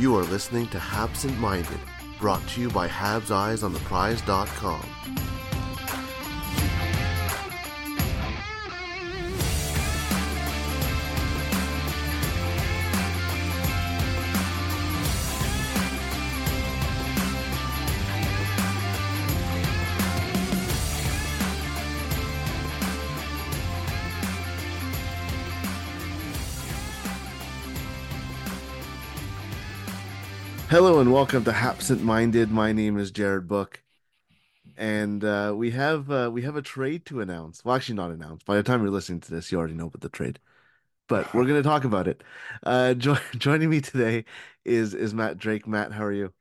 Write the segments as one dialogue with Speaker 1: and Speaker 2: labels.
Speaker 1: You are listening to Habsent Minded, brought to you by Habs Hello and welcome to Habsent Minded. My name is Jared Book, and uh, we have uh, we have a trade to announce. Well, actually, not announced. By the time you're listening to this, you already know about the trade, but we're going to talk about it. Uh, jo- joining me today is is Matt Drake. Matt, how are you?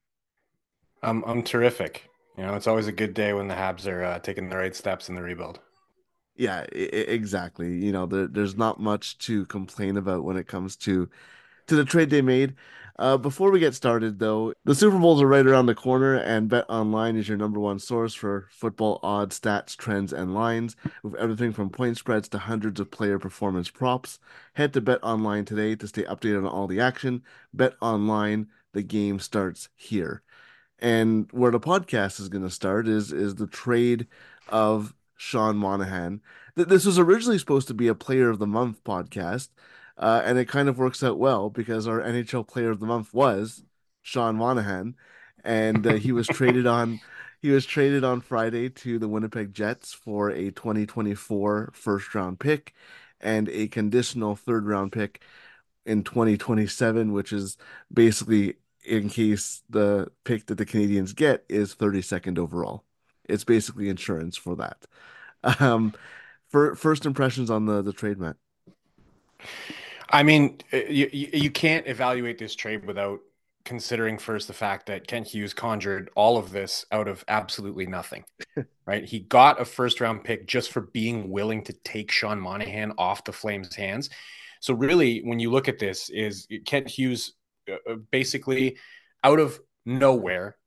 Speaker 2: I'm I'm terrific. You know, it's always a good day when the Habs are uh, taking the right steps in the rebuild.
Speaker 1: Yeah, I- I- exactly. You know, there, there's not much to complain about when it comes to to the trade they made. Uh, before we get started, though, the Super Bowls are right around the corner, and Bet Online is your number one source for football odds, stats, trends, and lines, with everything from point spreads to hundreds of player performance props. Head to Bet Online today to stay updated on all the action. Bet Online, the game starts here. And where the podcast is going to start is is the trade of Sean Monahan. This was originally supposed to be a Player of the Month podcast, uh, and it kind of works out well because our NHL Player of the Month was Sean Monahan, and uh, he was traded on he was traded on Friday to the Winnipeg Jets for a 2024 first round pick and a conditional third round pick in 2027, which is basically in case the pick that the Canadiens get is 32nd overall. It's basically insurance for that. Um, for first impressions on the the trade, Matt.
Speaker 2: I mean, uh, you you can't evaluate this trade without considering first the fact that Kent Hughes conjured all of this out of absolutely nothing. right? He got a first round pick just for being willing to take Sean Monahan off the Flames' hands. So really, when you look at this, is Kent Hughes uh, uh, basically out of nowhere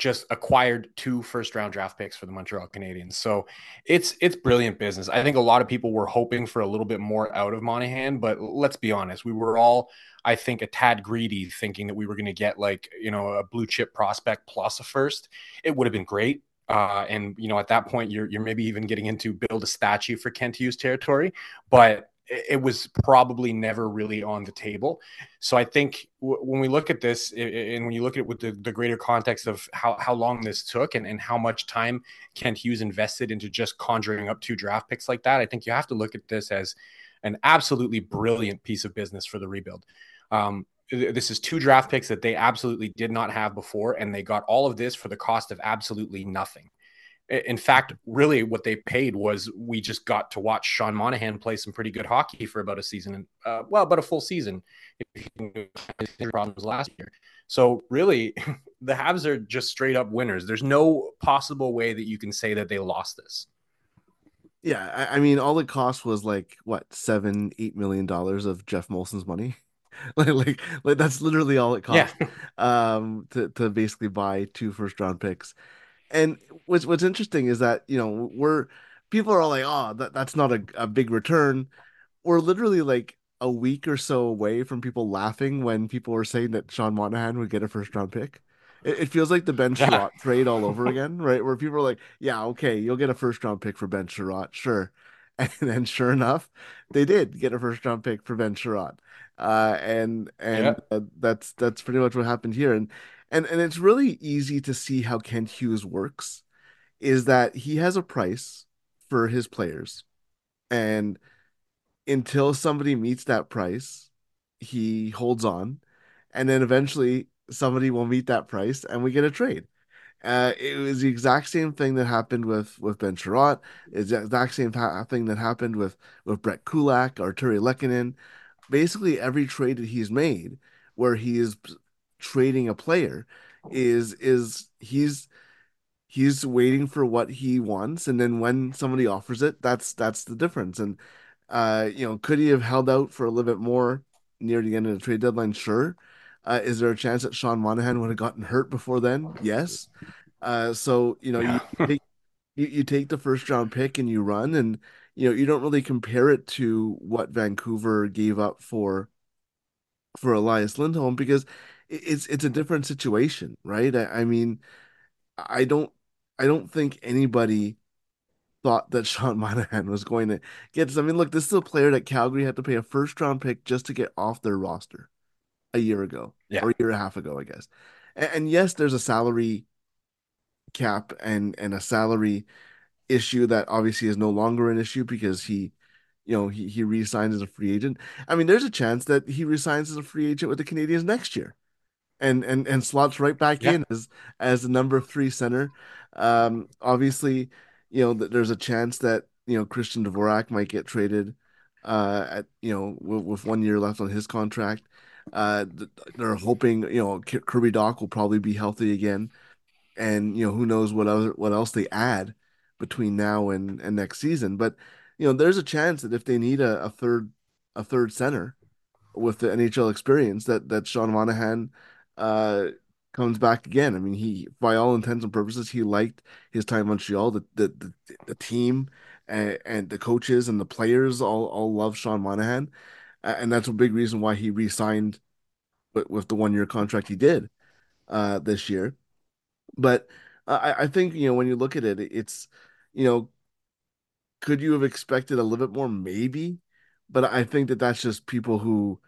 Speaker 2: just acquired two first round draft picks for the Montreal Canadiens. So it's it's brilliant business. I think a lot of people were hoping for a little bit more out of Monahan, but let's be honest, we were all I think a tad greedy thinking that we were going to get like, you know, a blue chip prospect plus a first. It would have been great. Uh, and you know, at that point, you're you're maybe even getting into build a statue for Kent Hughes territory, but it was probably never really on the table. So I think w- when we look at this, and when you look at it with the, the greater context of how, how long this took and, and how much time Kent Hughes invested into just conjuring up two draft picks like that, I think you have to look at this as an absolutely brilliant piece of business for the rebuild. Um, this is two draft picks that they absolutely did not have before, and they got all of this for the cost of absolutely nothing. In fact, really, what they paid was we just got to watch Sean Monahan play some pretty good hockey for about a season, and uh, well, about a full season. If you problems last year, so really, the Habs are just straight up winners. There's no possible way that you can say that they lost this.
Speaker 1: Yeah, I, I mean, all it cost was like what seven, eight million dollars of Geoff Molson's money. like, like, like that's literally all it
Speaker 2: Yeah,
Speaker 1: cost. Um, to to basically buy two first round picks. And what's what's interesting is that you know we're people are all like, oh, that that's not a, a big return. We're literally like a week or so away from people laughing when people were saying that Sean Monahan would get a first round pick. It, it feels like the Ben
Speaker 2: yeah,
Speaker 1: Sherratt trade all over again, right? Where people are like, yeah, okay, you'll get a first round pick for Ben Chiarot, sure. And then sure enough, they did get a first round pick for Ben Chiarot. Uh, and
Speaker 2: yeah.
Speaker 1: and uh, that's that's pretty much what happened here. And and and it's really easy to see how Kent Hughes works is that he has a price for his players. And until somebody meets that price, he holds on, and then eventually somebody will meet that price, and we get a trade. Uh, it was the exact same thing that happened with with Ben Chiarot. It's the exact same thing that happened with with Brett Kulak or Terry Lehkonen. Basically, every trade that he's made, where he is trading a player, is is he's he's waiting for what he wants. And then when somebody offers it that's that's the difference. And uh you know could he have held out for a little bit more near the end of the trade deadline? Sure. Uh is there a chance that Sean Monahan would have gotten hurt before then? Yes. Uh so you know you take you, you take the first round pick and you run. And you know you don't really compare it to what Vancouver gave up for for Elias Lindholm because it's it's a different situation, right? I, I mean, I don't I don't think anybody thought that Sean Monahan was going to get this. I mean, look, this is a player that Calgary had to pay a first round pick just to get off their roster a year ago
Speaker 2: yeah.
Speaker 1: or a year and a half ago, I guess. And, and yes, there's a salary cap and and a salary issue that obviously is no longer an issue because he you know he he resigns as a free agent. I mean, there's a chance that he resigns as a free agent with the Canadiens next year and and and slots right back yeah. in as as the number three center. Um, obviously, you know that there's a chance that you know Christian Dvorak might get traded uh, at you know with, with, one year left on his contract. Uh, they're hoping you know Kirby Dach will probably be healthy again, and you know who knows what other what else they add between now and and next season. But you know there's a chance that if they need a, a third a third center with the NHL experience, that that Sean Monahan uh, comes back again. I mean, he, by all intents and purposes, he liked his time in Montreal. The the the, the team and, and, the coaches and the players all all love Sean Monahan, and that's a big reason why he re-signed with, with the one year contract he did uh, this year. But I, I think you know when you look at it, it's you know, could you have expected a little bit more? Maybe, but I think that that's just people who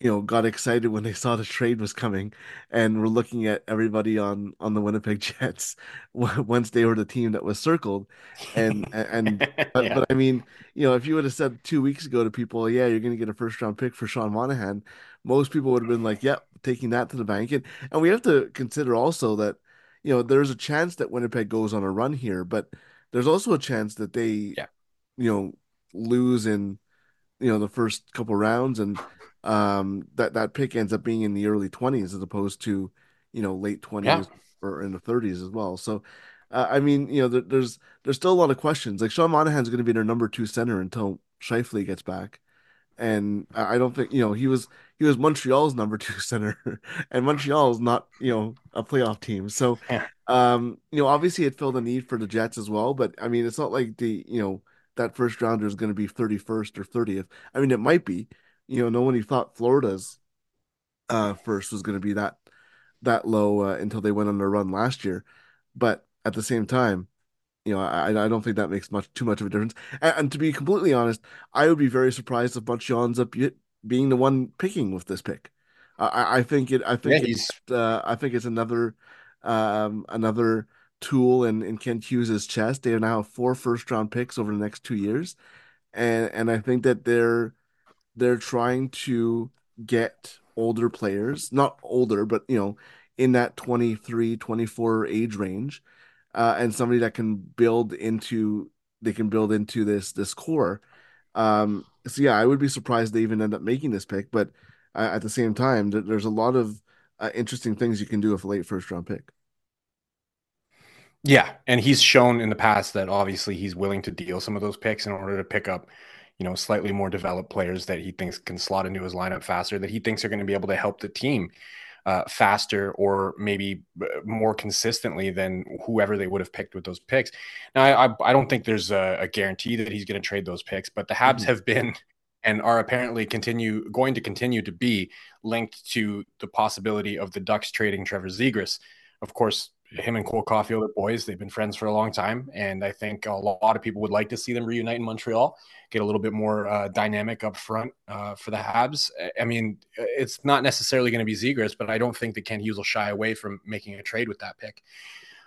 Speaker 1: you know, got excited when they saw the trade was coming and were looking at everybody on on the Winnipeg Jets once they were the team that was circled. And and but, yeah. but, I mean, you know, if you would have said two weeks ago to people, yeah, you're gonna get a first round pick for Sean Monahan, most people would have been like, Yep, taking that to the bank. And and we have to consider also that, you know, there's a chance that Winnipeg goes on a run here, but there's also a chance that they
Speaker 2: yeah.
Speaker 1: you know lose in you know the first couple rounds and um, that that pick ends up being in the early 20s as opposed to you know late 20s yeah. or in the 30s as well. So uh, I mean, you know, there, there's there's still a lot of questions. Like Sean Monahan's going to be their number two center until Scheifele gets back, and I don't think you know he was he was Montreal's number two center, and Montreal is not you know a playoff team. So, yeah. um, you know, obviously it filled a need for the Jets as well. But I mean, it's not like the you know that first rounder is going to be 31st or 30th. I mean, it might be, you know, no one thought Florida's uh, first was going to be that that low uh, until they went on their run last year. But at the same time, you know, I, I don't think that makes much too much of a difference. And, and to be completely honest, I would be very surprised if Montreal ends up being the one picking with this pick. I, I think it. I think yeah, it's. Uh, I think it's another, um, another tool in in Kent Hughes's chest. They now have four first round picks over the next two years, and and I think that they're they're trying to get older players, not older, but you know, in that 23, 24 age range, uh, and somebody that can build into they can build into this this core. Um, so yeah, I would be surprised they even end up making this pick, but uh, at the same time, th- there's a lot of uh, interesting things you can do with a late first round pick.
Speaker 2: Yeah, and he's shown in the past that obviously he's willing to deal some of those picks in order to pick up you know, slightly more developed players that he thinks can slot into his lineup faster, that he thinks are going to be able to help the team uh, faster or maybe uh, more consistently than whoever they would have picked with those picks. Now, I, I don't think there's a, a guarantee that he's going to trade those picks, but the Habs mm-hmm. have been and are apparently continue going to continue to be linked to the possibility of the Ducks trading Trevor Zegras. Of course, him and Cole Caufield are boys. They've been friends for a long time, and I think a lot of people would like to see them reunite in Montreal, get a little bit more uh, dynamic up front uh, for the Habs. I mean, it's not necessarily going to be Zegras, but I don't think that Kent Hughes will shy away from making a trade with that pick.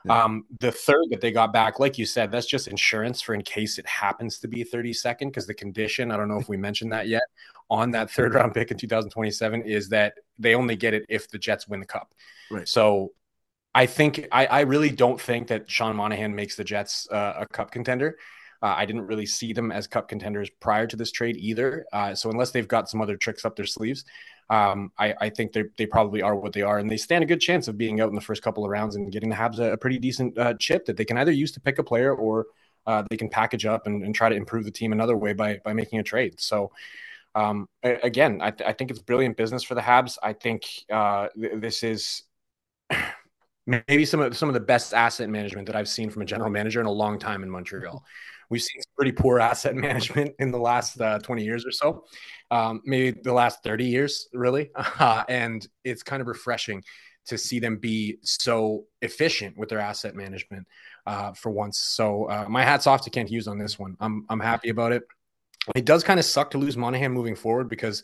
Speaker 2: Yeah. Um, the third that they got back, like you said, that's just insurance for in case it happens to be 32nd, because the condition, I don't know if we mentioned that yet, on that third round pick in 2027 is that they only get it if the Jets win the cup.
Speaker 1: Right.
Speaker 2: So I think I, I really don't think that Sean Monahan makes the Jets uh, a cup contender. Uh, I didn't really see them as cup contenders prior to this trade either. Uh, so unless they've got some other tricks up their sleeves, um, I, I, think they they probably are what they are, and they stand a good chance of being out in the first couple of rounds and getting the Habs a, a pretty decent uh, chip that they can either use to pick a player or uh, they can package up and, and, try to improve the team another way by by making a trade. So. Um, again, I, th- I, think it's brilliant business for the Habs. I think uh, th- this is maybe some of some of the best asset management that I've seen from a general manager in a long time in Montreal. we've seen pretty poor asset management in the last uh, 20 years or so, um, maybe the last 30 years, really. Uh, and it's kind of refreshing to see them be so efficient with their asset management uh, for once. So uh, my hat's off to Kent Hughes on this one. I'm I'm happy about it. It does kind of suck to lose Monahan moving forward because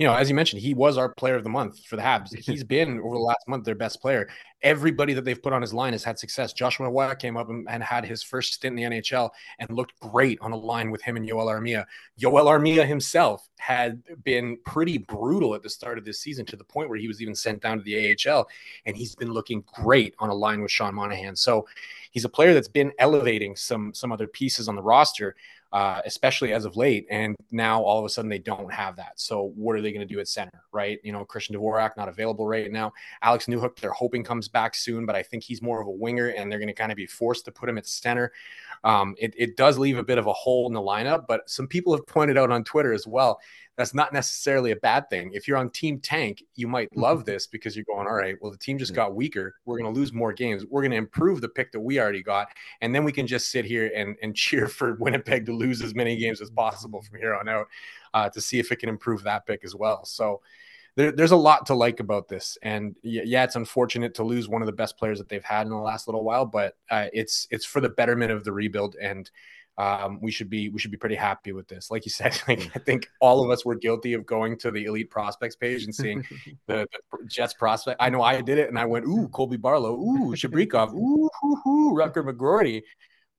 Speaker 2: you know, as you mentioned, he was our player of the month for the Habs. He's been over the last month their best player. Everybody that they've put on his line has had success. Joshua Roy came up and, and, had his first stint in the NHL and looked great on a line with him and Joel Armia. Joel Armia himself had been pretty brutal at the start of this season to the point where he was even sent down to the AHL, and he's been looking great on a line with Sean Monahan. So he's a player that's been elevating some some other pieces on the roster uh, especially as of late. And now all of a sudden they don't have that. So what are they going to do at center, right? You know, Christian Dvorak not available right now. Alex Newhook, they're hoping comes back soon, but I think he's more of a winger, and they're going to kind of be forced to put him at center. Um, it, it does leave a bit of a hole in the lineup, but some people have pointed out on Twitter as well that's not necessarily a bad thing. If you're on Team Tank, you might mm-hmm. love this because you're going, all right, well, the team just got weaker. We're going to lose more games. We're going to improve the pick that we already got. And then we can just sit here and, and cheer for Winnipeg to lose as many games as possible from here on out uh, to see if it can improve that pick as well. So, there, there's a lot to like about this, and yeah, it's unfortunate to lose one of the best players that they've had in the last little while, but uh, it's it's for the betterment of the rebuild, and um, we should be we should be pretty happy with this. Like you said, like I think all of us were guilty of going to the elite prospects page and seeing the, the, Jets prospect. I know I did it, and I went, "Ooh, Colby Barlow, ooh, Chibrikov, ooh, ooh, ooh Rutger McGroarty,"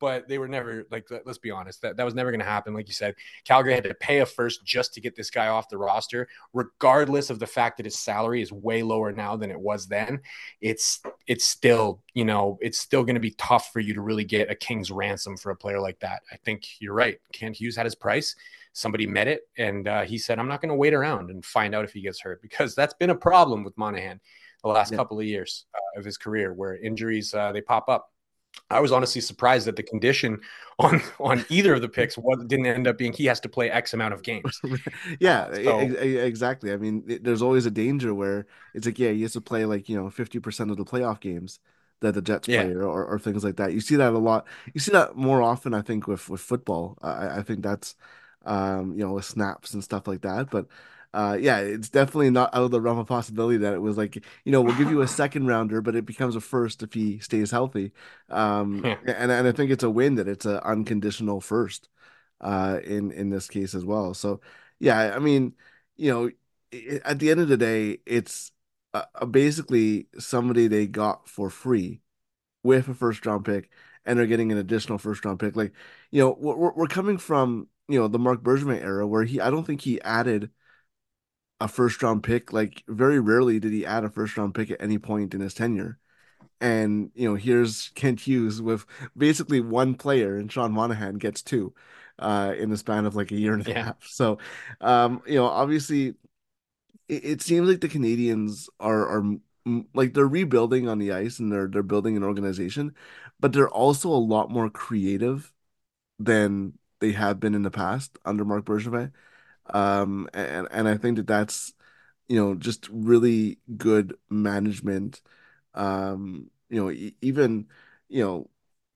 Speaker 2: but they were never like let's be honest that, that was never going to happen like you said. Calgary had to pay a first just to get this guy off the roster. Regardless of the fact that his salary is way lower now than it was then it's it's still you know it's still going to be tough for you to really get a king's ransom for a player like that. I think you're right. Kent hughes had his price. Somebody met it and uh, he said i'm not going to wait around and find out if he gets hurt because that's been a problem with monahan the last yeah. couple of years uh, of his career where injuries uh, they pop up I was honestly surprised that the condition on on either of the picks didn't end up being he has to play X amount of games.
Speaker 1: yeah, so, exactly. I mean, it, there's always a danger where it's like, yeah, he has to play like you know 50% of the playoff games that the Jets yeah. play or, or things like that. You see that a lot. You see that more often, I think, with with football. I, I think that's um, you know with snaps and stuff like that. But uh, yeah, it's definitely not out of the realm of possibility that it was like, you know, we'll give you a second rounder, but it becomes a first if he stays healthy. Um, and, and I think it's a win that it's an unconditional first uh, in, in this case as well. So, yeah, I mean, you know, it, at the end of the day, it's uh, basically somebody they got for free with a first round pick and they're getting an additional first round pick. Like, you know, we're, we're coming from, you know, the Marc Bergevin era where he, I don't think he added – a first round pick. Like very rarely did he add a first round pick at any point in his tenure. And you know, here's Kent Hughes with basically one player, and Sean Monahan gets two uh, in the span of like a year and a yeah. half. So, um, you know, obviously, it, it seems like the Canadiens are are like they're rebuilding on the ice and they're they're building an organization, but they're also a lot more creative than they have been in the past under Marc Bergevin. Um, and and I think that that's you know just really good management. Um, you know, even you know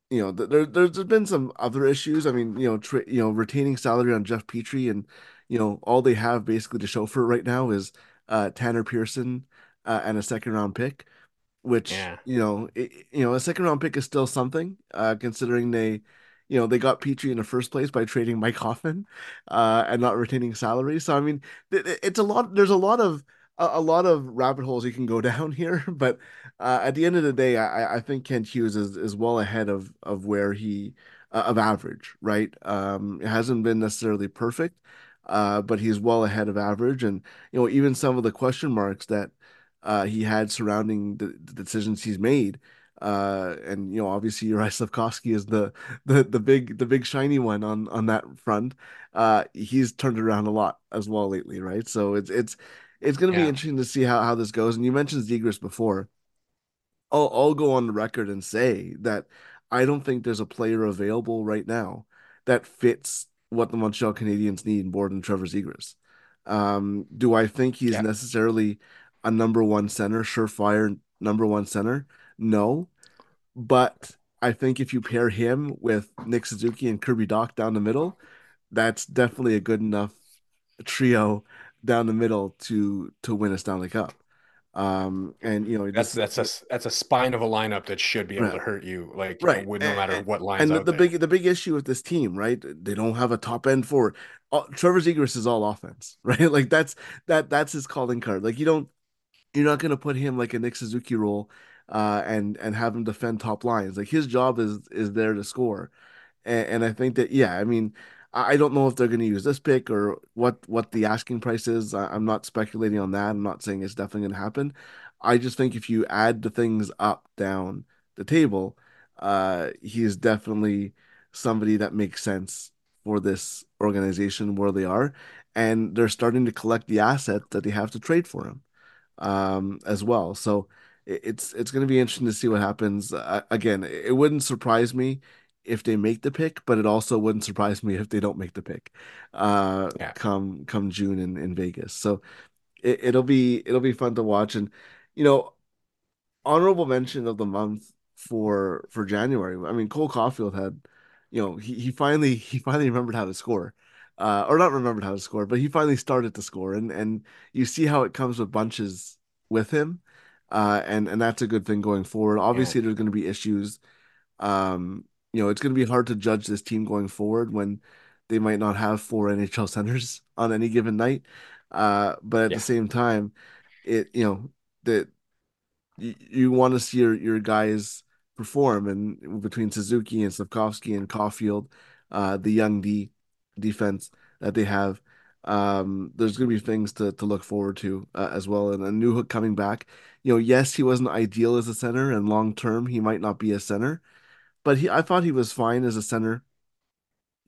Speaker 1: you know, there there's been some other issues. I mean, you know, tra- you know, retaining salary on Jeff Petry, and you know, all they have basically to show for it right now is uh, Tanner Pearson uh, and a second round pick, which yeah. you know, it, you know, a second round pick is still something, uh, considering they you know, they got Petry in the first place by trading Mike Hoffman uh, and not retaining salary. So I mean, it's a lot. There's a lot of a, lot of rabbit holes you can go down here, but uh, at the end of the day, I, I think Kent Hughes is, is well ahead of of where he uh, of average. Right, um, it hasn't been necessarily perfect, uh, but he's well ahead of average, and you know even some of the question marks that uh, he had surrounding the, the decisions he's made uh, and you know, obviously Juraj Slafkovsky is the the the big the big shiny one on on that front. Uh, he's turned around a lot as well lately, right? So it's it's it's going to yeah. be interesting to see how how this goes. And you mentioned Zegras before. I'll I'll go on the record and say that I don't think there's a player available right now that fits what the Montreal Canadiens need more than Trevor Zegras. Um, do I think he's yeah. necessarily a number one center, surefire number one center? No, but I think if you pair him with Nick Suzuki and Kirby Dach down the middle, that's definitely a good enough trio down the middle to to win a Stanley Cup. Um, and you know
Speaker 2: that's that's a that's a spine of a lineup that should be able right. to hurt you, like right, you know, no matter what line.
Speaker 1: And the,
Speaker 2: the
Speaker 1: big the big issue with this team, right? They don't have a top end forward. Trevor Zegras is all offense, right? Like that's that that's his calling card. Like you don't you're not gonna put him like a Nick Suzuki role, uh, and and have him defend top lines. Like his job is is there to score, and, and I think that yeah, I mean I don't know if they're going to use this pick or what what the asking price is. I, am not speculating on that. I'm not saying it's definitely going to happen. I just think if you add the things up down the table, uh, he is definitely somebody that makes sense for this organization where they are, and they're starting to collect the asset that they have to trade for him um, as well. So it's it's going to be interesting to see what happens. Uh, again, it wouldn't surprise me if they make the pick, but it also wouldn't surprise me if they don't make the pick uh, yeah. come come June in, in Vegas. So it, it'll be it'll be fun to watch. And you know, honorable mention of the month for for January. I mean, Cole Caufield had, you know, he, he finally he finally remembered how to score. Uh, or not remembered how to score, but he finally started to score, and and you see how it comes with bunches with him, uh, and and that's a good thing going forward. Obviously, yeah. there's going to be issues, um, you know, it's going to be hard to judge this team going forward when they might not have four NHL centers on any given night. Uh, but at yeah. the same time, it you know that you, you want to see your your guys perform, and between Suzuki and Slafkovsky and Caufield, uh, the young D defense that they have, um, there's going to be things to to look forward to uh, as well. And a Newhook coming back, you know, yes, he wasn't ideal as a center, and long term he might not be a center but he I thought he was fine as a center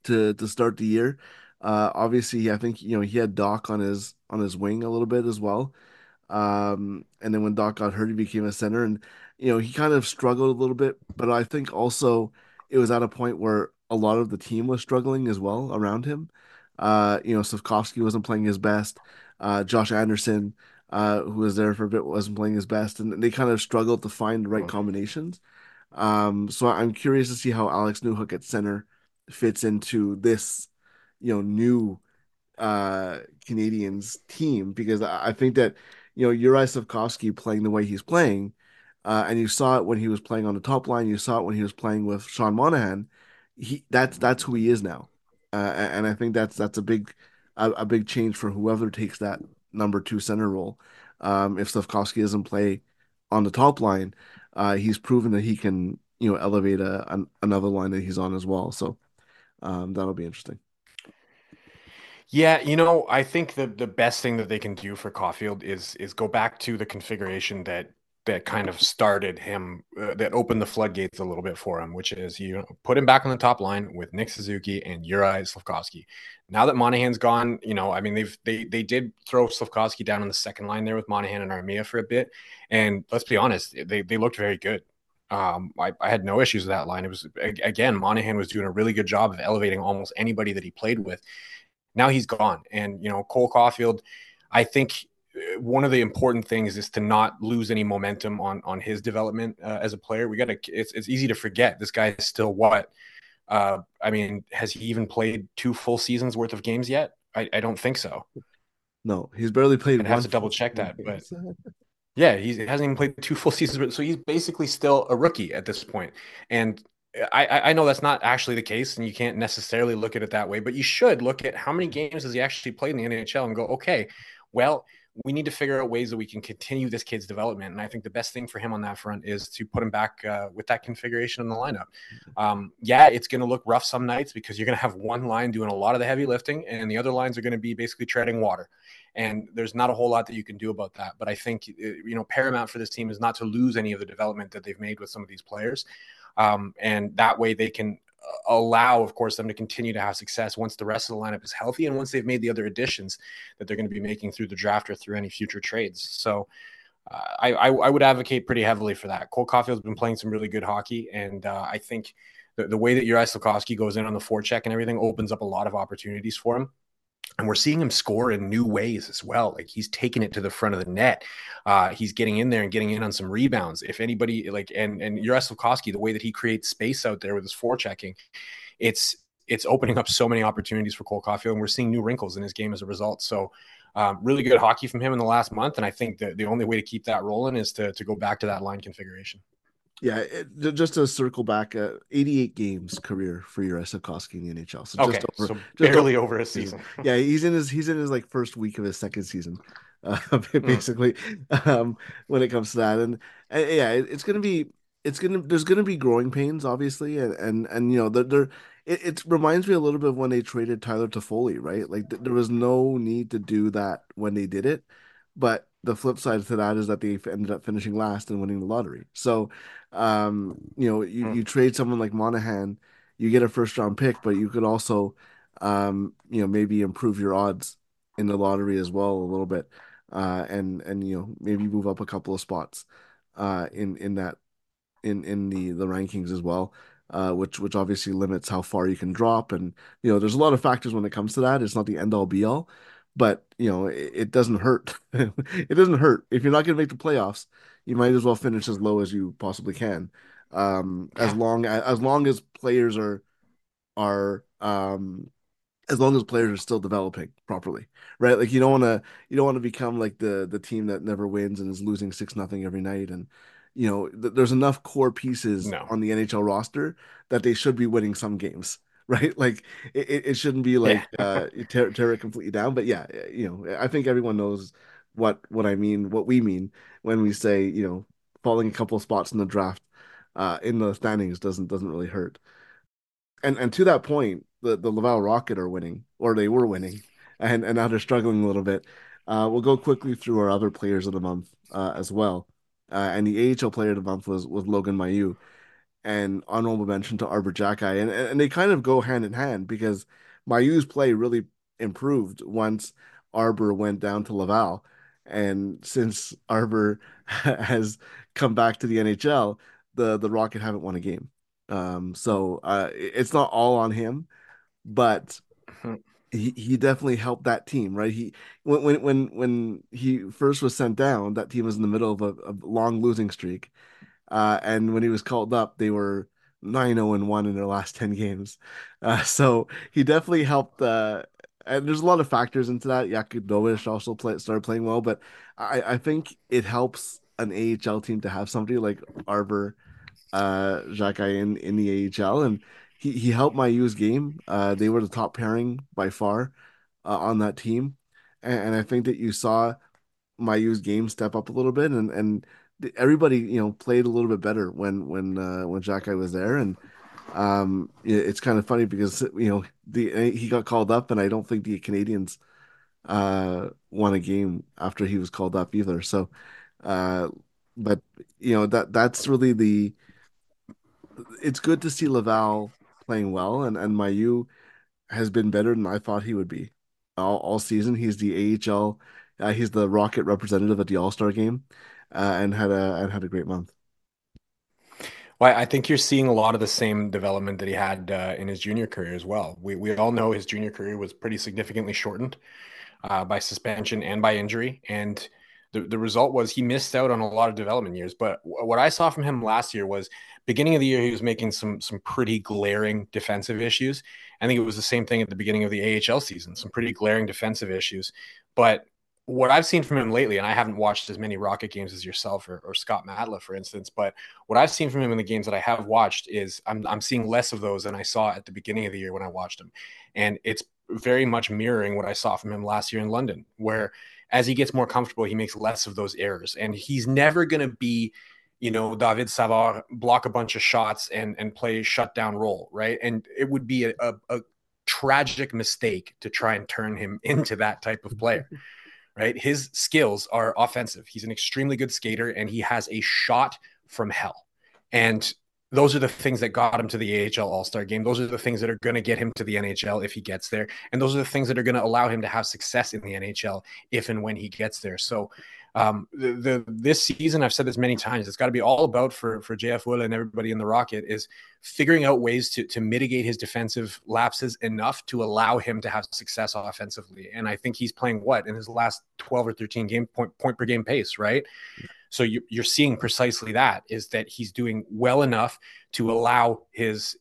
Speaker 1: to to start the year. Uh, obviously, I think you know he had Dach on his on his wing a little bit as well. Um, and then when Dach got hurt, he became a center, and you know he kind of struggled a little bit. But I think also it was at a point where a lot of the team was struggling as well around him. Uh, you know, Slafkovsky wasn't playing his best. Uh, Josh Anderson, uh, who was there for a bit, wasn't playing his best, and they kind of struggled to find the right combinations. Um, so I'm curious to see how Alex Newhook at center fits into this, you know, new uh Canadiens team because I think that you know Juraj Slafkovsky playing the way he's playing, uh, and you saw it when he was playing on the top line. You saw it when he was playing with Sean Monahan. He that's that's who he is now, uh, and I think that's that's a big a, a, big change for whoever takes that number two center role. Um, if Slafkovsky doesn't play on the top line, uh, he's proven that he can, you know, elevate a, an, another line that he's on as well. So um, that'll be interesting.
Speaker 2: Yeah, you know, I think the the best thing that they can do for Caufield is is go back to the configuration that that kind of started him, uh, that opened the floodgates a little bit for him, which is you put him back on the top line with Nick Suzuki and Juraj Slafkovsky. Now that Monahan's gone, you know, I mean, they've they they did throw Slafkovsky down on the second line there with Monahan and Armia for a bit, and let's be honest, they they looked very good. Um, I, I had no issues with that line. It was again, Monahan was doing a really good job of elevating almost anybody that he played with. Now he's gone, and you know, Cole Caufield, I think one of the important things is to not lose any momentum on on his development uh, as a player. We got to. It's it's easy to forget this guy is still what. Uh, I mean, has he even played two full seasons worth of games yet? I, I don't think so.
Speaker 1: No, he's barely played.
Speaker 2: I'd have to double check that, but yeah, he hasn't even played two full seasons. So he's basically still a rookie at this point. And I, I know that's not actually the case, and you can't necessarily look at it that way. But you should look at how many games has he actually played in the NHL and go, okay, well, we need to figure out ways that we can continue this kid's development. And I think the best thing for him on that front is to put him back uh, with that configuration in the lineup. Um, yeah, it's going to look rough some nights because you're going to have one line doing a lot of the heavy lifting, and the other lines are going to be basically treading water. And there's not a whole lot that you can do about that. But I think uh, you know paramount for this team is not to lose any of the development that they've made with some of these players. Um, and that way they can allow, of course, them to continue to have success once the rest of the lineup is healthy and once they've made the other additions that they're going to be making through the draft or through any future trades. So uh, I, I, I, would advocate pretty heavily for that. Cole Caufield's been playing some really good hockey, and uh, I think the, the way that Juraj Slafkovsky goes in on the forecheck and everything opens up a lot of opportunities for him. And we're seeing him score in new ways as well. Like he's taking it to the front of the net. Uh, he's getting in there and getting in on some rebounds. If anybody like and and Juraj the way that he creates space out there with his forechecking, it's it's opening up so many opportunities for Cole Caufield, and we're seeing new wrinkles in his game as a result. So, um, really good hockey from him in the last month, and I think that the only way to keep that rolling is to to go back to that line configuration.
Speaker 1: Yeah, it, just to circle back, uh, 88 games career for Juraj Slafkovsky in the NHL.
Speaker 2: So okay, just over, so barely over, over a season.
Speaker 1: yeah, he's in his he's in his like first week of his second season, uh, basically. Mm. Um, when it comes to that, and, and yeah, it, it's gonna be it's gonna there's gonna be growing pains, obviously, and and and you know there there it, it reminds me a little bit of when they traded Tyler Toffoli, right? Like th- there was no need to do that when they did it, but the flip side to that is that they ended up finishing last and winning the lottery. So, um, you know, you, you trade someone like Monahan, you get a first round pick, but you could also, um, you know, maybe improve your odds in the lottery as well a little bit, uh, and and you know maybe move up a couple of spots, uh, in in that in in the the rankings as well. Uh, which which obviously limits how far you can drop, and you know there's a lot of factors when it comes to that. It's not the end all be all, but you know it, it doesn't hurt. it doesn't hurt if you're not going to make the playoffs. You might as well finish as low as you possibly can, um, as long as, as long as players are are um, as long as players are still developing properly, right? Like you don't want to you don't want to become like the the team that never wins and is losing six nothing every night and you know th- there's enough core pieces no. on the NHL roster that they should be winning some games right? Like it, it shouldn't be like yeah. uh tear, tear it completely down. But yeah, you know, I think everyone knows what what I mean, what we mean when we say, you know, falling a couple spots in the draft uh in the standings doesn't doesn't really hurt. And and to that point, the, the Laval Rocket are winning, or they were winning, and, and now they're struggling a little bit. Uh, we'll go quickly through our other players of the month uh, as well. Uh, and the AHL player of the month was was Logan Mailloux and honorable mention to Arber Xhekaj. And, and they kind of go hand in hand because Mailloux's play really improved once Arber went down to Laval. And since Arber has come back to the NHL, the, the Rocket haven't won a game. Um, so uh, it's not all on him, but he, he definitely helped that team, right? He when when when when he first was sent down, that team was in the middle of a, a long losing streak, uh, and when he was called up, they were 9 0 and 1 in their last 10 games. Uh, so he definitely helped. Uh, and there's a lot of factors into that. Yakubovic also play, started playing well, but I, I think it helps an AHL team to have somebody like Arber uh, Xhekaj in, in the AHL. And he, he helped Mailloux's game. Uh, they were the top pairing by far uh, on that team. And, and I think that you saw Mailloux's game step up a little bit. And, and everybody you know played a little bit better when when uh, when Xhekaj was there, and um, it's kind of funny because you know the he got called up, and I don't think the Canadiens uh, won a game after he was called up either. So, uh, but you know that that's really the. It's good to see Laval playing well, and and Mailloux has been better than I thought he would be all, all season. He's the AHL. Uh, he's the Rocket representative at the All Star game uh, and had a and had a great month.
Speaker 2: Well, I think you're seeing a lot of the same development that he had uh, in his junior career as well. We we all know his junior career was pretty significantly shortened uh, by suspension and by injury, and the, the result was he missed out on a lot of development years. But what I saw from him last year was beginning of the year he was making some some pretty glaring defensive issues. I think it was the same thing at the beginning of the AHL season, some pretty glaring defensive issues. But what I've seen from him lately, and I haven't watched as many Rocket games as yourself or, or, Scott Matla, for instance, but what I've seen from him in the games that I have watched is I'm, I'm seeing less of those than I saw at the beginning of the year when I watched him. And it's very much mirroring what I saw from him last year in London, where as he gets more comfortable, he makes less of those errors. And he's never going to be, you know, David Savard, block a bunch of shots and, and play shutdown role, right? And it would be a, a, a tragic mistake to try and turn him into that type of player right? His skills are offensive. He's an extremely good skater and he has a shot from hell. And those are the things that got him to the AHL All Star game. Those are the things that are going to get him to the NHL if he gets there. And those are the things that are going to allow him to have success in the NHL if and when he gets there. So, um, the, the, this season, I've said this many times, it's got to be all about for for JF Houle and everybody in the Rocket is figuring out ways to to mitigate his defensive lapses enough to allow him to have success offensively. And I think he's playing what in his last twelve or thirteen game point point per game pace, right? So you, you're seeing precisely that is that he's doing well enough to allow his,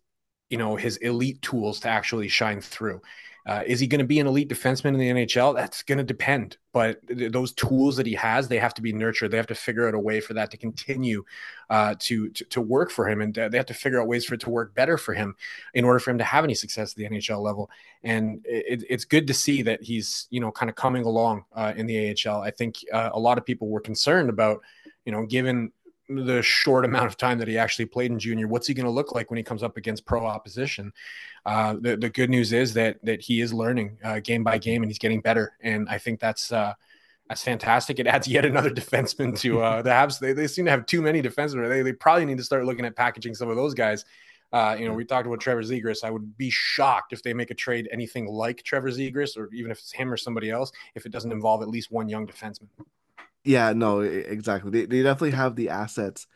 Speaker 2: you know, his elite tools to actually shine through. Uh, is he going to be an elite defenseman in the NHL? That's going to depend. But th- those tools that he has, they have to be nurtured. They have to figure out a way for that to continue uh, to, to, to work for him, and they have to figure out ways for it to work better for him in order for him to have any success at the NHL level. And it, it's good to see that he's you know kind of coming along uh, in the AHL. I think uh, a lot of people were concerned about you know given the short amount of time that he actually played in junior. What's he going to look like when he comes up against pro opposition? Uh, the, the good news is that that he is learning uh, game by game and he's getting better, and I think that's uh, that's fantastic. It adds yet another defenseman to uh, the Habs. They, they seem to have too many defensemen. They, they probably need to start looking at packaging some of those guys. Uh, you know, we talked about Trevor Zegras. I would be shocked if they make a trade anything like Trevor Zegras, or even if it's him or somebody else, if it doesn't involve at least one young defenseman.
Speaker 1: Yeah, no, exactly. They they definitely have the assets,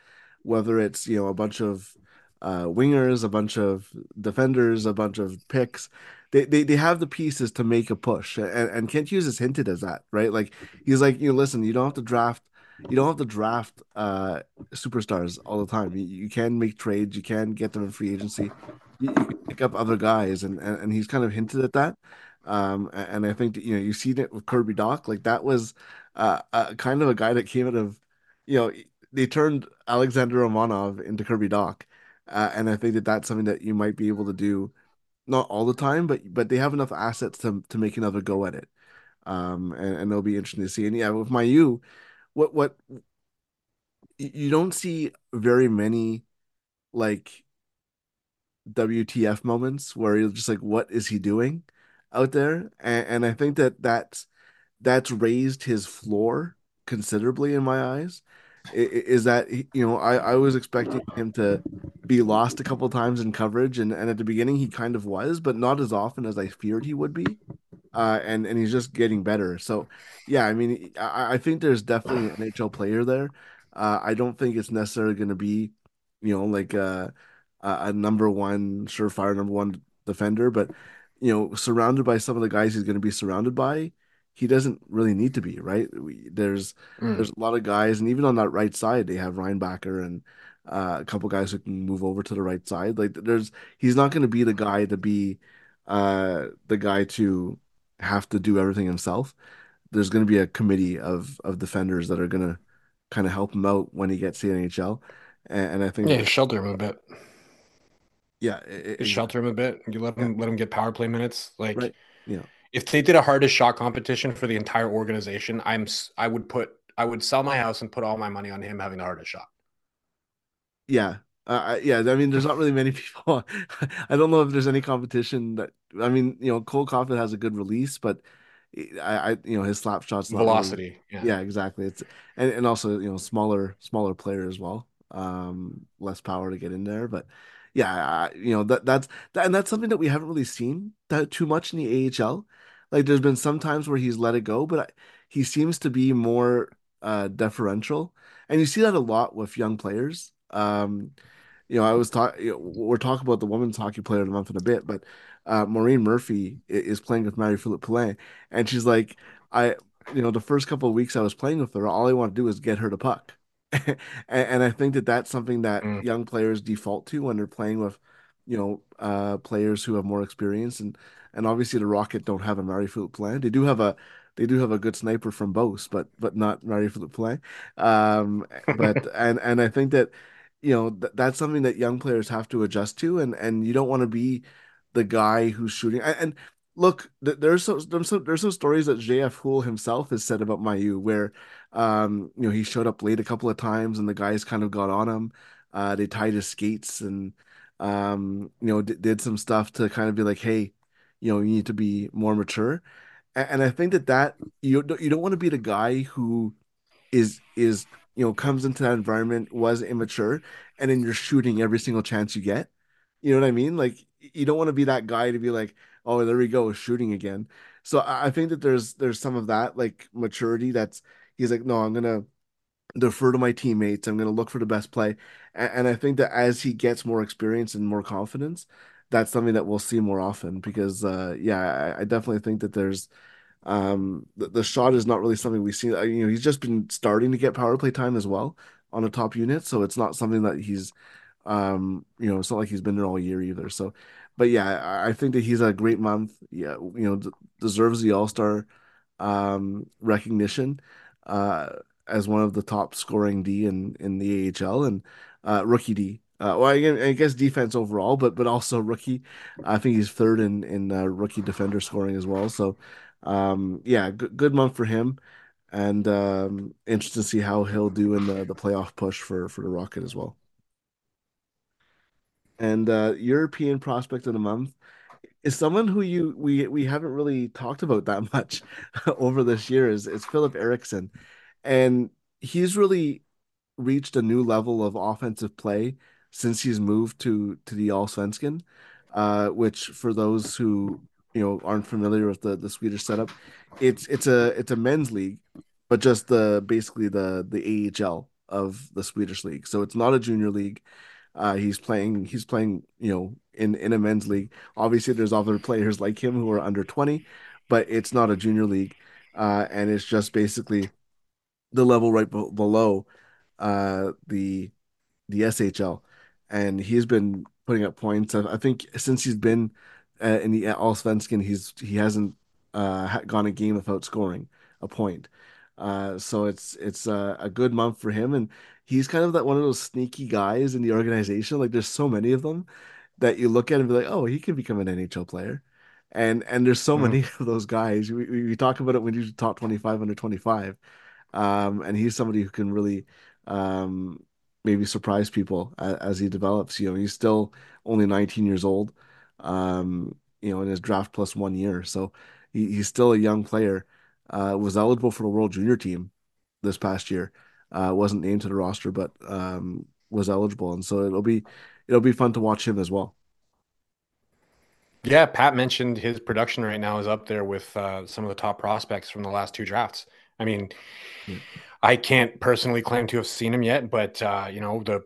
Speaker 1: whether it's, you know, a bunch of uh wingers, a bunch of defenders, a bunch of picks. They, they they have the pieces to make a push. And and Kent Hughes has hinted as that, right? Like he's like, you know, listen, you don't have to draft you don't have to draft uh superstars all the time. You, you can make trades, you can get them in free agency. You, you can pick up other guys and, and and he's kind of hinted at that. Um and I think you know, you've seen it with Kirby Dach. Like that was uh, kind of a guy that came out of, you know, they turned Alexander Romanov into Kirby Dach, uh, and I think that that's something that you might be able to do, not all the time, but but they have enough assets to to make another go at it, um, and, and it'll be interesting to see. And yeah, with Mailloux, what what you don't see very many like WTF moments where you're just like, what is he doing out there? And, and I think that that's that's raised his floor considerably in my eyes. Is that you know I, I was expecting him to be lost a couple times in coverage and, and at the beginning he kind of was but not as often as I feared he would be. Uh, and and he's just getting better. So yeah I mean I, I think there's definitely an NHL player there. Uh, I don't think it's necessarily going to be you know like a, a number one surefire number one defender but you know surrounded by some of the guys he's going to be surrounded by he doesn't really need to be, right? We, there's mm. there's a lot of guys, and even on that right side, they have Reinbacher and uh, a couple guys who can move over to the right side. Like there's he's not going to be the guy to be uh, the guy to have to do everything himself. There's going to be a committee of of defenders that are going to kind of help him out when he gets to the NHL, and, and I think
Speaker 2: yeah, that, shelter him a bit.
Speaker 1: Yeah, it,
Speaker 2: it, shelter him a bit. You let him yeah. let him get power play minutes, like
Speaker 1: right. yeah
Speaker 2: if they did a hardest shot competition for the entire organization, I'm I would put I would sell my house and put all my money on him having the hardest shot.
Speaker 1: Yeah. Uh, yeah, I mean, there's not really many people. I don't know if there's any competition that. I mean, you know, Cole Caufield has a good release, but I, I you know, his slap shots
Speaker 2: velocity.
Speaker 1: Really, yeah. yeah, exactly. It's and, and also you know smaller smaller player as well. Um, less power to get in there, but yeah, you know that that's that, and that's something that we haven't really seen that too much in the AHL. Like there's been some times where he's let it go, but I, he seems to be more uh deferential, and you see that a lot with young players. Um, you know, I was talking. You know, we're talking about the women's hockey player of the month in a bit, but uh, Maureen Murphy is playing with Marie-Philip Poulin, and she's like, I, you know, the first couple of weeks I was playing with her, all I want to do is get her to puck. and, and, I think that that's something that mm. young players default to when they're playing with, you know, uh, players who have more experience. And and obviously the Rocket don't have a Marie-Philip Poulin. They do have a they do have a good sniper from Beauce, but but not Marie-Philip Poulin. Um, but and and I think that you know th- that's something that young players have to adjust to, and and you don't want to be the guy who's shooting. And, and look, there's so there's some there's some stories that JF Houle himself has said about Mailloux where um you know he showed up late a couple of times and the guys kind of got on him. Uh, they tied his skates and um you know d- did some stuff to kind of be like, hey, you know, you need to be more mature. And, and I think that that you you don't want to be the guy who is is you know comes into that environment was immature, and then you're shooting every single chance you get. You know what I mean? Like you don't want to be that guy to be like, oh, there we go, shooting again. So I think that there's there's some of that like maturity that's he's like, no, I'm gonna defer to my teammates. I'm gonna look for the best play, and, and I think that as he gets more experience and more confidence, that's something that we'll see more often because uh yeah, I, I definitely think that there's um, the, the shot is not really something we see. uh, You know, he's just been starting to get power play time as well on a top unit, so it's not something that he's, um, you know, it's not like he's been there all year either. So, but yeah, I, think that he's a great month. Yeah, you know, d deserves the All-Star um recognition uh as one of the top scoring D in in the AHL and uh rookie D. Uh, well, I, I guess defense overall, but but also rookie. I think he's third in in uh, rookie defender scoring as well. So, um, yeah, good good month for him, and um, interested to see how he'll do in the the playoff push for for the Rocket as well. And uh, European prospect of the month is someone who you we we haven't really talked about that much over this year is is Filip Eriksson, and he's really reached a new level of offensive play since he's moved to to the Allsvenskan, uh, which for those who you know aren't familiar with the the Swedish setup, it's it's a it's a men's league, but just the basically the the AHL of the Swedish league. So it's not a junior league. Uh, he's playing he's playing you know in in a men's league. Obviously, there's other players like him who are under 20, but it's not a junior league, uh, and it's just basically the level right be below uh, the the SHL, and he's been putting up points. I, I think since he's been uh, in the Allsvenskan, he's he hasn't uh, gone a game without scoring a point. Uh, so it's it's uh, a good month for him, and he's kind of that one of those sneaky guys in the organization. Like there's so many of them that you look at and be like, oh, he could become an NHL player. And and there's so
Speaker 2: Mhm.
Speaker 1: many of those guys. We, we, we talk about it when you top 25 under 25 um, and he's somebody who can really um, maybe surprise people as, as he develops. You know, he's still only 19 years old, um, you know, in his draft plus one year. So he, he's still a young player. Uh, was eligible for the World Junior team this past year. Uh, wasn't named to the roster, but um, was eligible, and so it'll be it'll be fun to watch him as well.
Speaker 2: Yeah, Pat mentioned his production right now is up there with uh, some of the top prospects from the last two drafts. I mean,
Speaker 1: Yeah.
Speaker 2: I can't personally claim to have seen him yet, but uh, you know, the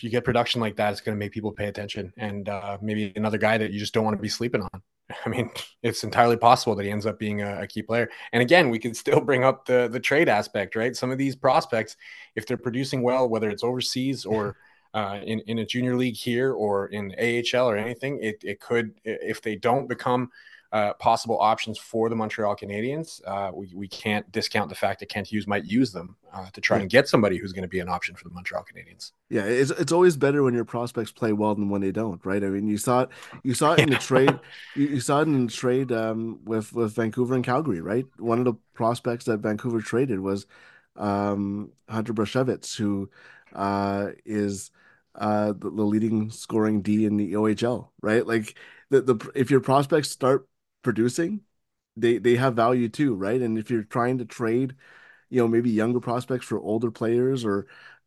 Speaker 2: you get production like that, it's going to make people pay attention, and uh, maybe another guy that you just don't want to be sleeping on. I mean, it's entirely possible that he ends up being a, a key player. And again, we can still bring up the the trade aspect, right? Some of these prospects, if they're producing well, whether it's overseas or uh, in in a junior league here or in AHL or anything, it it could if they don't become uh, possible options for the Montreal Canadiens. Uh, we, we can't discount the fact that Kent Hughes might use them uh, to try and get somebody who's going to be an option for the Montreal Canadiens.
Speaker 1: Yeah, it's it's always better when your prospects play well than when they don't, right? I mean, you saw it you saw it in the trade you, you saw it in the trade um with with Vancouver and Calgary, right? One of the prospects that Vancouver traded was um Hunter Brzustewicz, who uh is uh the, the leading scoring D in the OHL, right? Like the the if your prospects start producing, they they have value too, right? And if you're trying to trade you know, maybe younger prospects for older players or,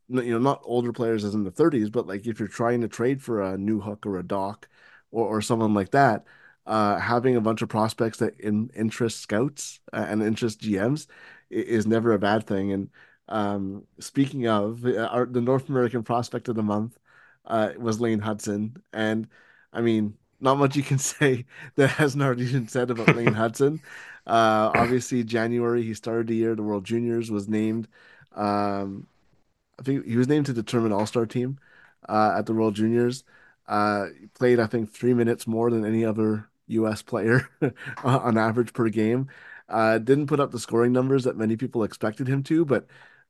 Speaker 1: you know, not older players as in the 30s, but like if you're trying to trade for a Newhook or a Dach or, or someone like that, uh, having a bunch of prospects that in, interest scouts and interest GMs is never a bad thing. And um, speaking of, uh, our, the North American prospect of the month uh, was Lane Hutson. And I mean, not much you can say that hasn't already been said about Lane Hutson. Uh, obviously, January he started the year. The World Juniors was named. Um, I think he was named to determine All-Star team uh, at the World Juniors. Uh, played, I think, three minutes more than any other U.S. player on average per game. Uh, didn't put up the scoring numbers that many people expected him to, but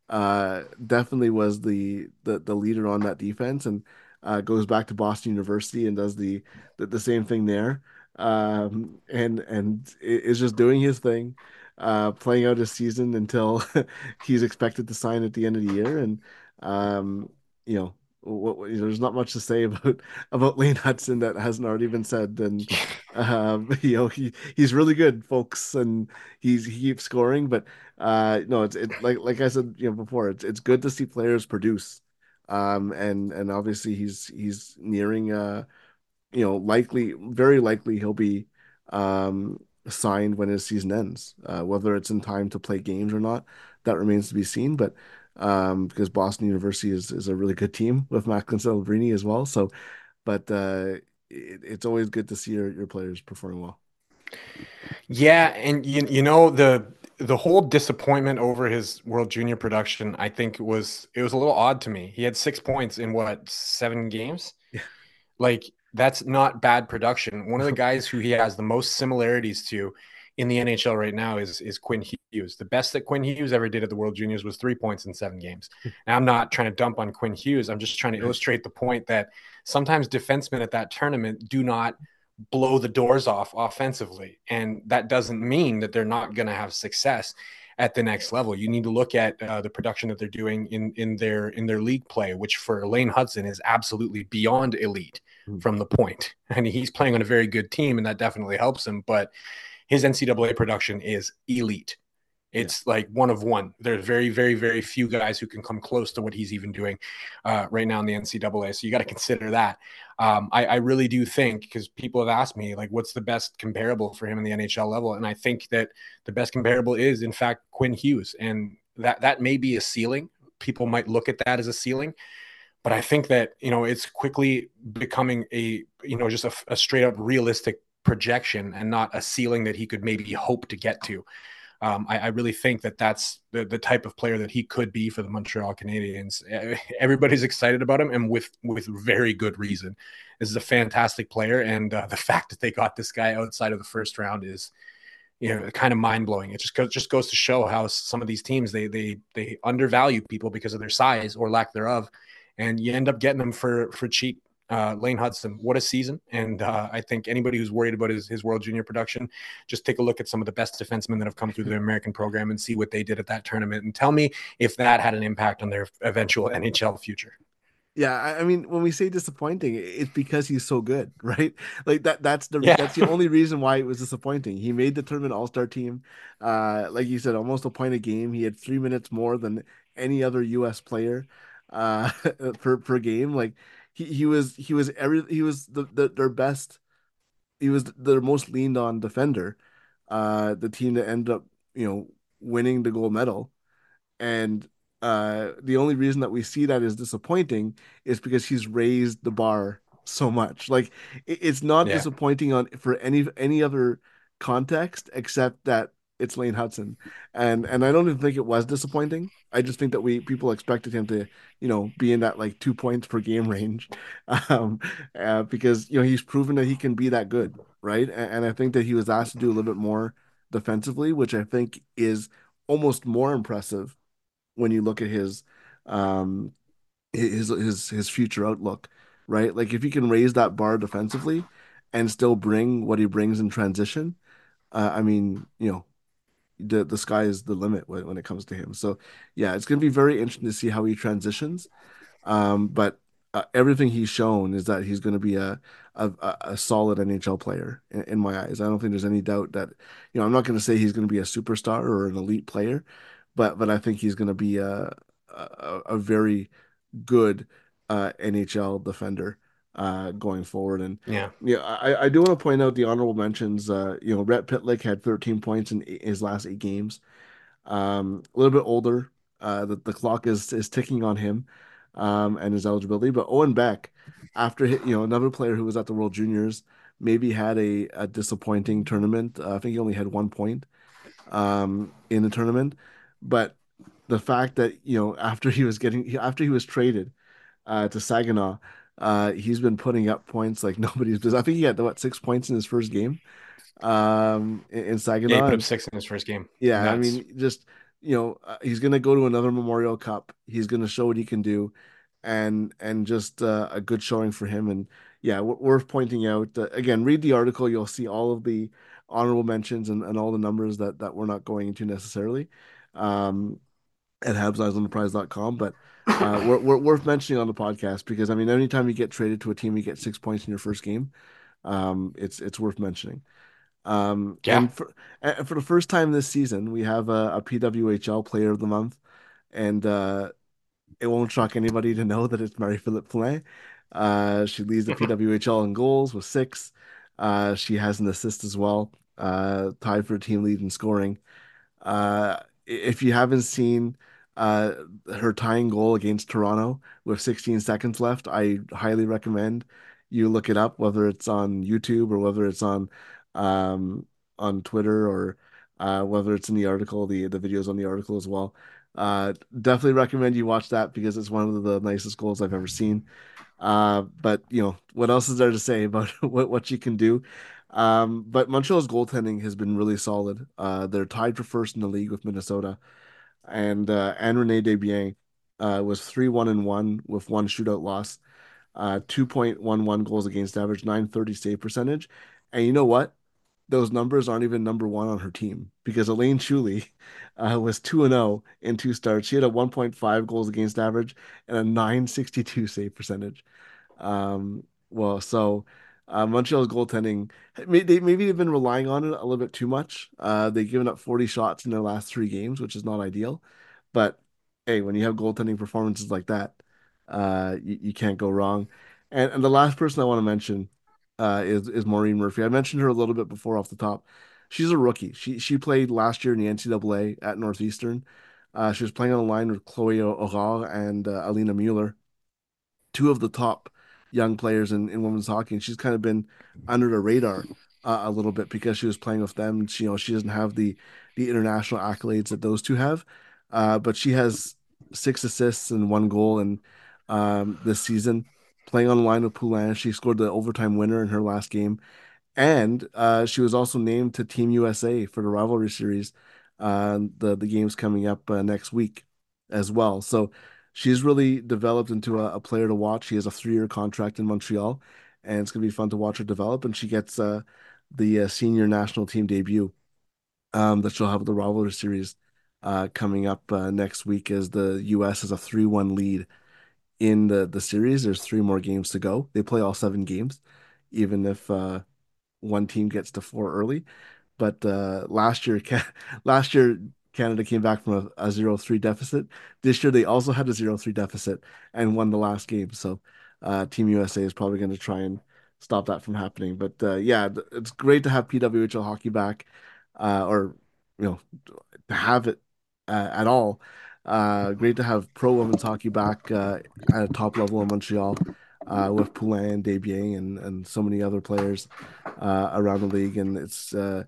Speaker 1: uh, definitely was the, the the leader on that defense and uh, goes back to Boston University and does the the, the same thing there. Um, and and is just doing his thing, uh, playing out his season until he's expected to sign at the end of the year. And um, you know, what, you know, there's not much to say about about Lane Hutson that hasn't already been said. And um, you know, he he's really good, folks, and he's he keeps scoring. But uh, no, it's it like like I said, you know, before, it's it's good to see players produce. Um, and and obviously he's he's nearing uh, you know, likely, very likely he'll be um signed when his season ends. Uh, whether it's in time to play games or not, that remains to be seen. But um, because Boston University is is a really good team with Macklin Celebrini as well. So, but uh, it, it's always good to see your, your players performing well.
Speaker 2: Yeah, and you you know the the whole disappointment over his World Junior production, I think was it was a little odd to me. He had six points in what seven games.
Speaker 1: Yeah.
Speaker 2: Like that's not bad production. One of the guys who he has the most similarities to in the NHL right now is is Quinn Hughes. The best that Quinn Hughes ever did at the World Juniors was three points in seven games. Now I'm not trying to dump on Quinn Hughes. I'm just trying to illustrate the point that sometimes defensemen at that tournament do not blow the doors off offensively, and that doesn't mean that they're not going to have success at the next level. You need to look at uh, the production that they're doing in in their in their league play, which for Lane Hutson is absolutely beyond elite mm. from the point. And he's playing on a very good team, and that definitely helps him. But his NCAA production is elite. It's yeah. like one of one. There's very, very, very few guys who can come close to what he's even doing uh, right now in the NCAA. So you got to consider that. Um, I, I, really do think because people have asked me like, what's the best comparable for him in the NHL level, and I think that the best comparable is in fact Quinn Hughes, and that that may be a ceiling. People might look at that as a ceiling, but I think that you know it's quickly becoming a you know just a, a straight up realistic projection and not a ceiling that he could maybe hope to get to. Um, I, I, really think that that's the, the type of player that he could be for the Montreal Canadiens. Everybody's excited about him, and with with very good reason. This is a fantastic player, and uh, the fact that they got this guy outside of the first round is, you know, kind of mind blowing. It just just goes to show how some of these teams they they they undervalue people because of their size or lack thereof, and you end up getting them for for cheap uh, Lane Hutson, what a season! And uh, I think anybody who's worried about his, his World Junior production, just take a look at some of the best defensemen that have come through the American program and see what they did at that tournament, and tell me if that had an impact on their eventual NHL future.
Speaker 1: Yeah, I mean, when we say disappointing, it's because he's so good, right? Like that. That's the yeah. that's the only reason why it was disappointing. He made the tournament All Star team, uh, like you said, almost a point a game. He had three minutes more than any other U.S. player uh, per per game. Like he he was he was every he was the, the their best he was their most leaned on defender uh the team that ended up you know winning the gold medal and uh the only reason that we see that is disappointing is because he's raised the bar so much like it, it's not yeah. disappointing on for any any other context except that it's Lane Hutson, and and I don't even think it was disappointing. I just think that we people expected him to, you know, be in that like two points per game range, um, uh, because you know he's proven that he can be that good, right? And, and I think that he was asked to do a little bit more defensively, which I think is almost more impressive when you look at his, um, his his his future outlook, right? Like if he can raise that bar defensively and still bring what he brings in transition. Uh, I mean, you know, the the sky is the limit when, when it comes to him. So yeah, it's going to be very interesting to see how he transitions. Um, but uh, everything he's shown is that he's going to be a a, a solid NHL player in, in, my eyes. I don't think there's any doubt that you know I'm not going to say he's going to be a superstar or an elite player, but but I think he's going to be a, a, a very good uh, NHL defender uh, going forward. And
Speaker 2: yeah,
Speaker 1: yeah, I, I do want to point out the honorable mentions. Uh, you know, Rhett Pitlick had 13 points in his last eight games. Um, a little bit older. Uh, the, the clock is is ticking on him, um, and his eligibility. But Owen Beck, after you know another player who was at the World Juniors, maybe had a, a disappointing tournament. Uh, I think he only had one point um, in the tournament, but the fact that you know after he was getting after he was traded uh, to Saginaw, uh, he's been putting up points like nobody's business. I think he had what six points in his first game. Um, in, in Saginaw,
Speaker 2: yeah, he put up six in his first game.
Speaker 1: Yeah, Nuts. I mean, just you know, uh, he's gonna go to another Memorial Cup. He's gonna show what he can do, and and just uh, a good showing for him. And yeah, worth pointing out. Uh, again, read the article. You'll see all of the honorable mentions and, and all the numbers that that we're not going into necessarily. Um, at habseyesontheprize.com. But uh, we're, we're worth mentioning on the podcast because I mean, anytime you get traded to a team, you get six points in your first game. Um, it's it's worth mentioning. Um,
Speaker 2: Yeah.
Speaker 1: and for and for the first time this season, we have a, a PWHL Player of the Month, and uh, it won't shock anybody to know that it's Marie-Philip Poulin. Uh, she leads the PWHL in goals with six. Uh, she has an assist as well, uh, tied for team lead in scoring. Uh, if you haven't seen uh, her tying goal against Toronto with 16 seconds left, I highly recommend you look it up, whether it's on YouTube or whether it's on um, on Twitter or uh, whether it's in the article, the the videos on the article as well. Uh, definitely recommend you watch that because it's one of the nicest goals I've ever seen. Uh, but you know, what else is there to say about what what she can do? Um, but Montreal's goaltending has been really solid. Uh, they're tied for first in the league with Minnesota, and uh, Ann-Renée Desbiens uh, was three one and one with one shootout loss, uh, two point one one goals against average, nine thirty save percentage, and you know what? Those numbers aren't even number one on her team because Elaine Chuli uh, was two and zero in two starts. She had a one point five goals against average and a nine sixty two save percentage. Um, well, so uh, Montreal's goaltending, they maybe they've been relying on it a little bit too much. Uh, they've given up 40 shots in their last three games, which is not ideal. But hey, when you have goaltending performances like that, uh, you, you can't go wrong. And and the last person I want to mention uh, is is Maureen Murphy. I mentioned her a little bit before off the top. She's a rookie. She she played last year in the NCAA at Northeastern. Uh, she was playing on the line with Chloé Aurard and uh, Alina Mueller two of the top young players in, in women's hockey, and she's kind of been under the radar uh, a little bit because she was playing with them. She, you know, she doesn't have the the international accolades that those two have, uh, but she has six assists and one goal, and um, this season playing on line with Poulin, she scored the overtime winner in her last game, and uh, she was also named to Team USA for the rivalry series. Uh, the the game's coming up uh, next week as well. So she's really developed into a, a player to watch. She has a three year contract in Montreal, and it's gonna be fun to watch her develop. And she gets uh, the uh, senior national team debut um, that she'll have the rivalry series uh, coming up uh, next week as the U.S. has a three one lead in the the series. There's three more games to go. They play all seven games, even if uh, one team gets to four early. But uh, last year, last year Canada came back from a, a 0-3 deficit. This year they also had a 0-3 deficit and won the last game. So uh, Team USA is probably going to try and stop that from happening. But uh, yeah, it's great to have PWHL hockey back, uh, or you know, to have it uh, at all. Uh, great to have pro women's hockey back uh, at a top level in Montreal uh, with Poulin, Desbiens, and and so many other players uh, around the league, and it's uh,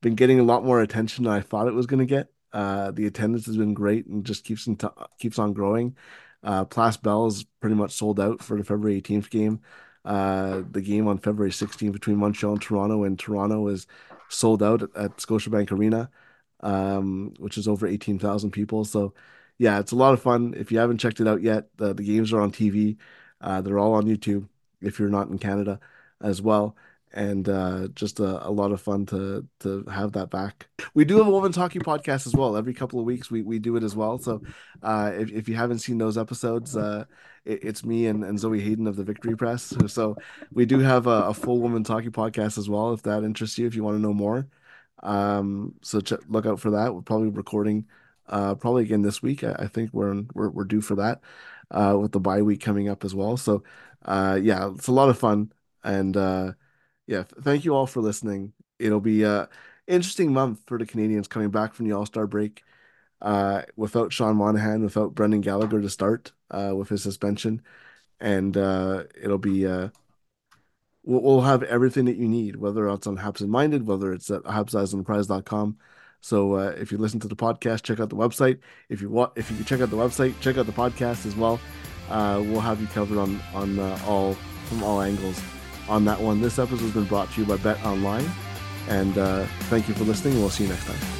Speaker 1: been getting a lot more attention than I thought it was going to get. Uh, the attendance has been great and just keeps on keeps on growing. Uh, Bell is pretty much sold out for the February 18th game. Uh, the game on February 16th between Montreal and Toronto, and Toronto is sold out at, at Scotiabank Arena, um, which is over 18,000 people. So, yeah, it's a lot of fun. If you haven't checked it out yet, the, the games are on TV. Uh, they're all on YouTube if you're not in Canada as well and uh, just a, a, lot of fun to to have that back. We do have a women's hockey podcast as well. Every couple of weeks, we, we do it as well. So uh, if if you haven't seen those episodes, uh, it, it's me and, and Zoe Hayden of the Victory Press. So we do have a, a, full women's hockey podcast as well. If that interests you, if you want to know more, um, so ch- look out for that. We're probably recording. Uh, probably again this week. I, I think we're, we're we're due for that, uh, with the bye week coming up as well. So, uh, yeah, it's a lot of fun, and yeah, thank you all for listening. It'll be a interesting month for the Canadiens coming back from the All Star break. Uh, without Sean Monahan, without Brendan Gallagher to start uh, with his suspension, and uh, it'll be uh, we'll, we'll have everything that you need, whether it's on Habsent Minded, whether it's at habseyesontheprize.com. So uh, if you listen to the podcast, check out the website. If you want, if you check out the website, check out the podcast as well. Uh, we'll have you covered on on uh, all from all angles on that one. This episode has been brought to you by Bet Online. And uh, thank you for listening. We'll see you next time.